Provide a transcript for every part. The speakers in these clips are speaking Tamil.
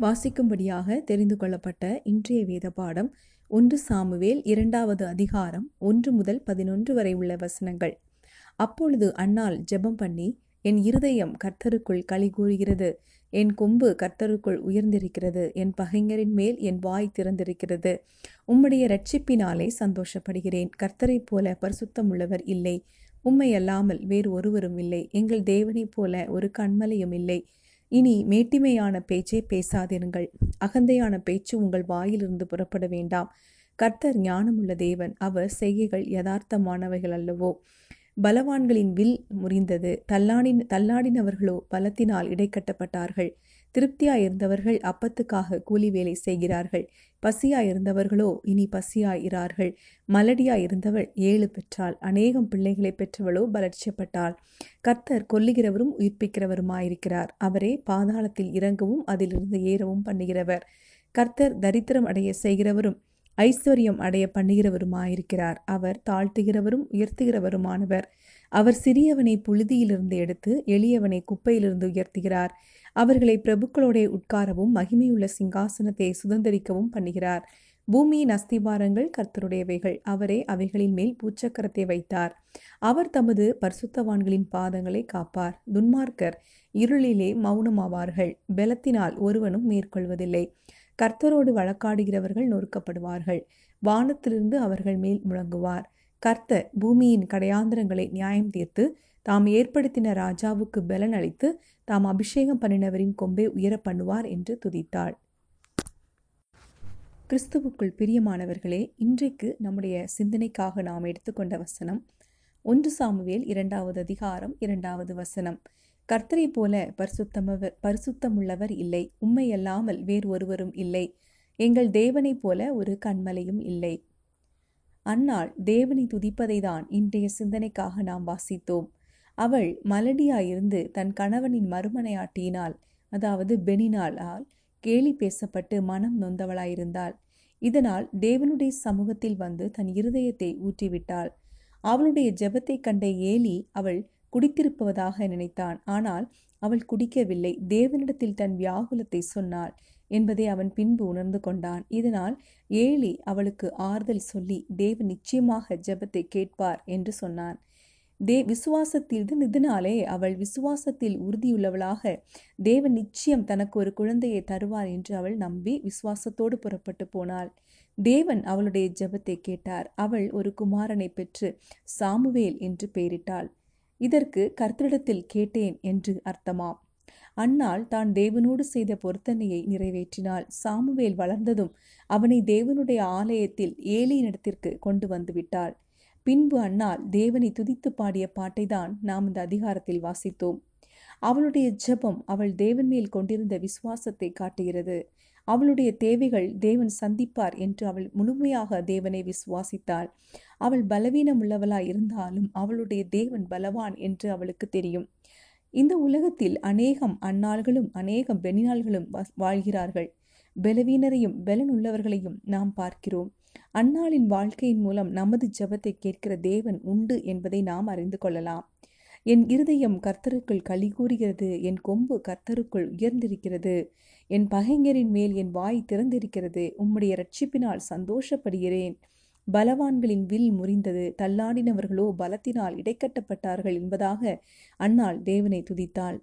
வாசிக்கும்படியாக தெரிந்து கொள்ளப்பட்ட இன்றைய வேத பாடம் ஒன்று சாமுவேல் இரண்டாவது அதிகாரம் ஒன்று முதல் பதினொன்று வரை உள்ள வசனங்கள். அப்பொழுது அண்ணால் ஜெபம் பண்ணி என் இருதயம் கர்த்தருக்குள் களி கூறுகிறது என் கொம்பு கர்த்தருக்குள் உயர்ந்திருக்கிறது என் பகைஞரின் மேல் என் வாய் திறந்திருக்கிறது. உம்முடைய ரட்சிப்பினாலே சந்தோஷப்படுகிறேன். கர்த்தரைப் போல பரிசுத்தமுள்ளவர் இல்லை. உம்மை அல்லாமல் வேறு ஒருவரும் இல்லை. எங்கள் தேவனைப் போல ஒரு கண்மலையும் இல்லை. இனி மேட்டிமையான பேச்சை பேசாதிருங்கள். அகந்தையான பேச்சு உங்கள் வாயிலிருந்து புறப்பட வேண்டாம். கர்த்தர் ஞானமுள்ள தேவன். அவர் செய்கைகள் யதார்த்தமானவைகள் அல்லவோ? பலவான்களின் வில் முறிந்தது. தள்ளாடின் தள்ளாடினவர்களோ பலத்தினால் இடைக்கட்டப்பட்டார்கள். திருப்தியாயிருந்தவர்கள் அப்பத்துக்காக கூலி வேலை செய்கிறார்கள். பசியாயிருந்தவர்களோ இனி பசியாயிரார்கள். மலடியாயிருந்தவள் ஏழு பெற்றாள். அநேகம் பிள்ளைகளை பெற்றவளோ பலட்சியப்பட்டாள் கர்த்தர் கொல்லுகிறவரும் உயிர்ப்பிக்கிறவருமாயிருக்கிறார். அவரே பாதாளத்தில் இறங்கவும் அதிலிருந்து ஏறவும் பண்ணுகிறவர். கர்த்தர் தரித்திரம் அடைய செய்கிறவரும் ஐஸ்வர்யம் அடைய பண்ணுகிறவருமாயிருக்கிறார். அவர் தாழ்த்துகிறவரும் உயர்த்துகிறவருமானவர். அவர் சிறியவனை புழுதியிலிருந்து எடுத்து எளியவனை குப்பையிலிருந்து உயர்த்துகிறார். அவர்களை பிரபுக்களோட உட்காரவும் மகிமையுள்ள சிங்காசனத்தை சுதந்திரிக்கவும் பண்ணுகிறார். பூமியின் அஸ்திபாரங்கள் கர்த்தருடையவைகள். அவரே அவைகளின் மேல் பூச்சக்கரத்தை வைத்தார். அவர் தமது பரிசுத்தவான்களின் பாதங்களை காப்பார். துன்மார்க்கர் இருளிலே மௌனமாவார்கள். பலத்தினால் ஒருவனும் மேற்கொள்வதில்லை. கர்த்தரோடு வழக்காடுகிறவர்கள் நொறுக்கப்படுவார்கள். வானத்திலிருந்து அவர்கள் மேல் முழங்குவார். கர்த்தர் பூமியின் கடையாந்திரங்களை நியாயம் தீர்த்து தாம் ஏற்படுத்தின ராஜாவுக்கு பலன் அளித்து தாம் அபிஷேகம் பண்ணினவரின் கொம்பை உயர பண்ணுவார் என்று துதித்தாள். கிறிஸ்துவுக்குள் பிரியமானவர்களே இன்றைக்கு நம்முடைய சிந்தனைக்காக நாம் எடுத்துக்கொண்ட வசனம் ஒன்று சாமுவேல் இரண்டாவது அதிகாரம் இரண்டாவது வசனம். கர்த்தரை போல பரிசுத்தமவர் பரிசுத்தமுள்ளவர் இல்லை. உண்மை அல்லாமல் வேறு ஒருவரும் இல்லை. எங்கள் தேவனைப் போல ஒரு கண்மலையும் இல்லை. அன்னால் தேவனை துதிப்பதை தான் இன்றைய சிந்தனைக்காக நாம் வாசித்தோம். அவள் மலடியாயிருந்து தன் கணவனின் மறுமனையாட்டியினால் அதாவது பெனினாலால் கேலி பேசப்பட்டு மனம் நொந்தவளாயிருந்தாள். இதனால் தேவனுடைய சமூகத்தில் வந்து தன் இருதயத்தை ஊற்றிவிட்டாள். அவளுடைய ஜெபத்தை கண்ட ஏலி அவள் குடித்திருப்பதாக நினைத்தான். ஆனால் அவள் குடிக்கவில்லை. தேவனிடத்தில் தன் வியாகுலத்தை சொன்னாள் என்பதை அவன் பின்பு உணர்ந்து கொண்டான். இதனால் ஏலி அவளுக்கு ஆறுதல் சொல்லி தேவன் நிச்சயமாக ஜெபத்தை கேட்பார் என்று சொன்னான். தே விசுவாசத்தில் இதனாலே அவள் விசுவாசத்தில் உறுதியுள்ளவளாக தேவன் நிச்சயம் தனக்கு ஒரு குழந்தையை தருவார் என்று அவள் நம்பி விசுவாசத்தோடு புறப்பட்டு போனாள். தேவன் அவளுடைய ஜெபத்தை கேட்டார். அவள் ஒரு குமாரனை பெற்று சாமுவேல் என்று பெயரிட்டாள். இதற்கு கர்த்தரிடத்தில் கேட்டேன் என்று அர்த்தமாம். அன்னாள் தான் தேவனோடு செய்த பொருத்தனையை நிறைவேற்றினாள். சாமுவேல் வளர்ந்ததும் அவனை தேவனுடைய ஆலயத்தில் ஏலியினிடத்திற்கு கொண்டு வந்து விட்டாள். பின்பு அன்னாள் தேவனை துதித்து பாடிய பாட்டை தான் நாம் இந்த அதிகாரத்தில் வாசித்தோம். அவளுடைய ஜெபம் அவள் தேவன் மேல் கொண்டிருந்த விசுவாசத்தை காட்டுகிறது. அவளுடைய தேவைகள் தேவன் சந்திப்பார் என்று அவள் முழுமையாக தேவனை விசுவாசித்தாள். அவள் பலவீனம் உள்ளவளாய் இருந்தாலும் அவளுடைய தேவன் பலவான் என்று அவளுக்கு தெரியும். இந்த உலகத்தில் அநேகம் அந்நாள்களும் அநேகம் பெணினாள்களும் வாழ்கிறார்கள். பலவீனரையும் பலனுள்ளவர்களையும் நாம் பார்க்கிறோம். அன்னாளின் வாழ்க்கையின் மூலம் நமது ஜபத்தை கேட்கிற தேவன் உண்டு என்பதை நாம் அறிந்து கொள்ளலாம். என் இருதயம் கர்த்தருக்குள் களி கூறுகிறது என் கொம்பு கர்த்தருக்குள் உயர்ந்திருக்கிறது என் பகைஞரின் மேல் என் வாய் திறந்திருக்கிறது உம்முடைய ரட்சிப்பினால் சந்தோஷப்படுகிறேன். பலவான்களின் வில் முறிந்தது தள்ளாடினவர்களோ பலத்தினால் இடைக்கட்டப்பட்டார்கள் என்பதாக அன்னாள் தேவனை துதித்தாள்.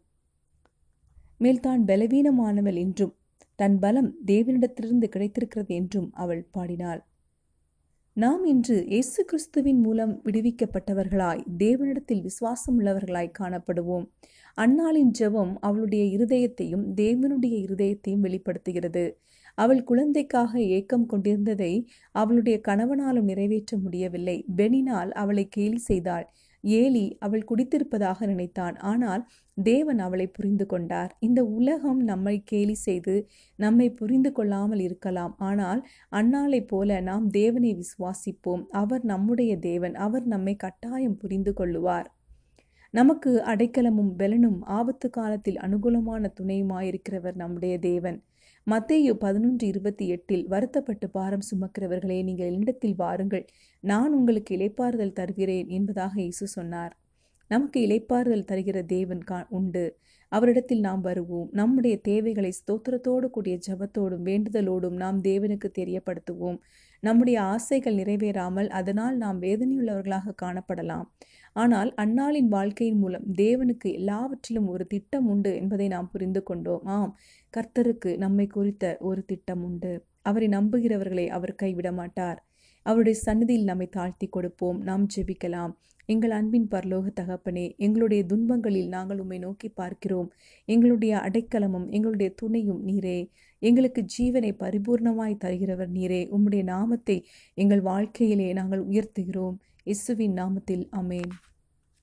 மேல்தான் பலவீனமானவள் என்றும் தன் பலம் தேவனிடத்திலிருந்து கிடைத்திருக்கிறது என்றும் அவள் பாடினாள். நாம் இன்று இயேசு கிறிஸ்துவின் மூலம் விடுவிக்கப்பட்டவர்களாய் தேவனிடத்தில் விசுவாசம் உள்ளவர்களாய் காணப்படுவோம். அன்னாளின் ஜெபம் அவளுடைய இருதயத்தையும் தேவனுடைய இருதயத்தையும் வெளிப்படுத்துகிறது. அவள் குழந்தைக்காக ஏக்கம் கொண்டிருந்ததை அவளுடைய கணவனாலும் நிறைவேற்ற முடியவில்லை. பெனினால் அவளை கேலி செய்தாள். ஏலி அவள் குடித்திருப்பதாக நினைத்தான். ஆனால் தேவன் அவளை புரிந்து கொண்டார். இந்த உலகம் நம்மை கேலி செய்து நம்மை புரிந்து கொள்ளாமல் இருக்கலாம். ஆனால் அன்னாளைப் போல நாம் தேவனை விசுவாசிப்போம். அவர் நம்முடைய தேவன். அவர் நம்மை கட்டாயம் புரிந்து கொள்ளுவார். நமக்கு அடைக்கலமும் பெலனும் ஆபத்து காலத்தில் அனுகூலமான துணையுமாயிருக்கிறவர் நம்முடைய தேவன். மத்தேயு பதினொன்று இருபத்தி எட்டில் வருத்தப்பட்டு பாரம் சுமக்கிறவர்களே நீங்கள் என்னிடத்தில் வாருங்கள். நான் உங்களுக்கு இலைப்பாறுதல் தருகிறேன் என்பதாக இயேசு சொன்னார். நமக்கு இலைப்பாறுதல் தருகிற தேவன் கா உண்டு. அவரிடத்தில் நாம் வருவோம். நம்முடைய தேவைகளை ஸ்தோத்திரத்தோடு கூடிய ஜபத்தோடும் வேண்டுதலோடும் நாம் தேவனுக்கு தெரியப்படுத்துவோம். நம்முடைய ஆசைகள் நிறைவேறாமல் அதனால் நாம் வேதனையுள்ளவர்களாக காணப்படலாம். ஆனால் அன்னாளின் வாழ்க்கையின் மூலம் தேவனுக்கு எல்லாவற்றிலும் ஒரு திட்டம் உண்டு என்பதை நாம் புரிந்து கொண்டோம். ஆம் கர்த்தருக்கு நம்மை குறித்த ஒரு திட்டம் உண்டு. அவரை நம்புகிறவர்களை அவர் கைவிட மாட்டார் அவருடைய சன்னதியில் நம்மை தாழ்த்தி கொடுப்போம். நாம் ஜெபிக்கலாம். எங்கள் அன்பின் பரலோக தகப்பனே எங்களுடைய துன்பங்களில் நாங்கள் உம்மை நோக்கி பார்க்கிறோம். எங்களுடைய அடைக்கலமும் எங்களுடைய துணையும் நீரே. எங்களுக்கு ஜீவனை பரிபூர்ணமாய் தருகிறவர் நீரே. உம்முடைய நாமத்தை எங்கள் வாழ்க்கையிலே நாங்கள் உயர்த்துகிறோம். இயேசுவின் நாமத்தில் அமேன்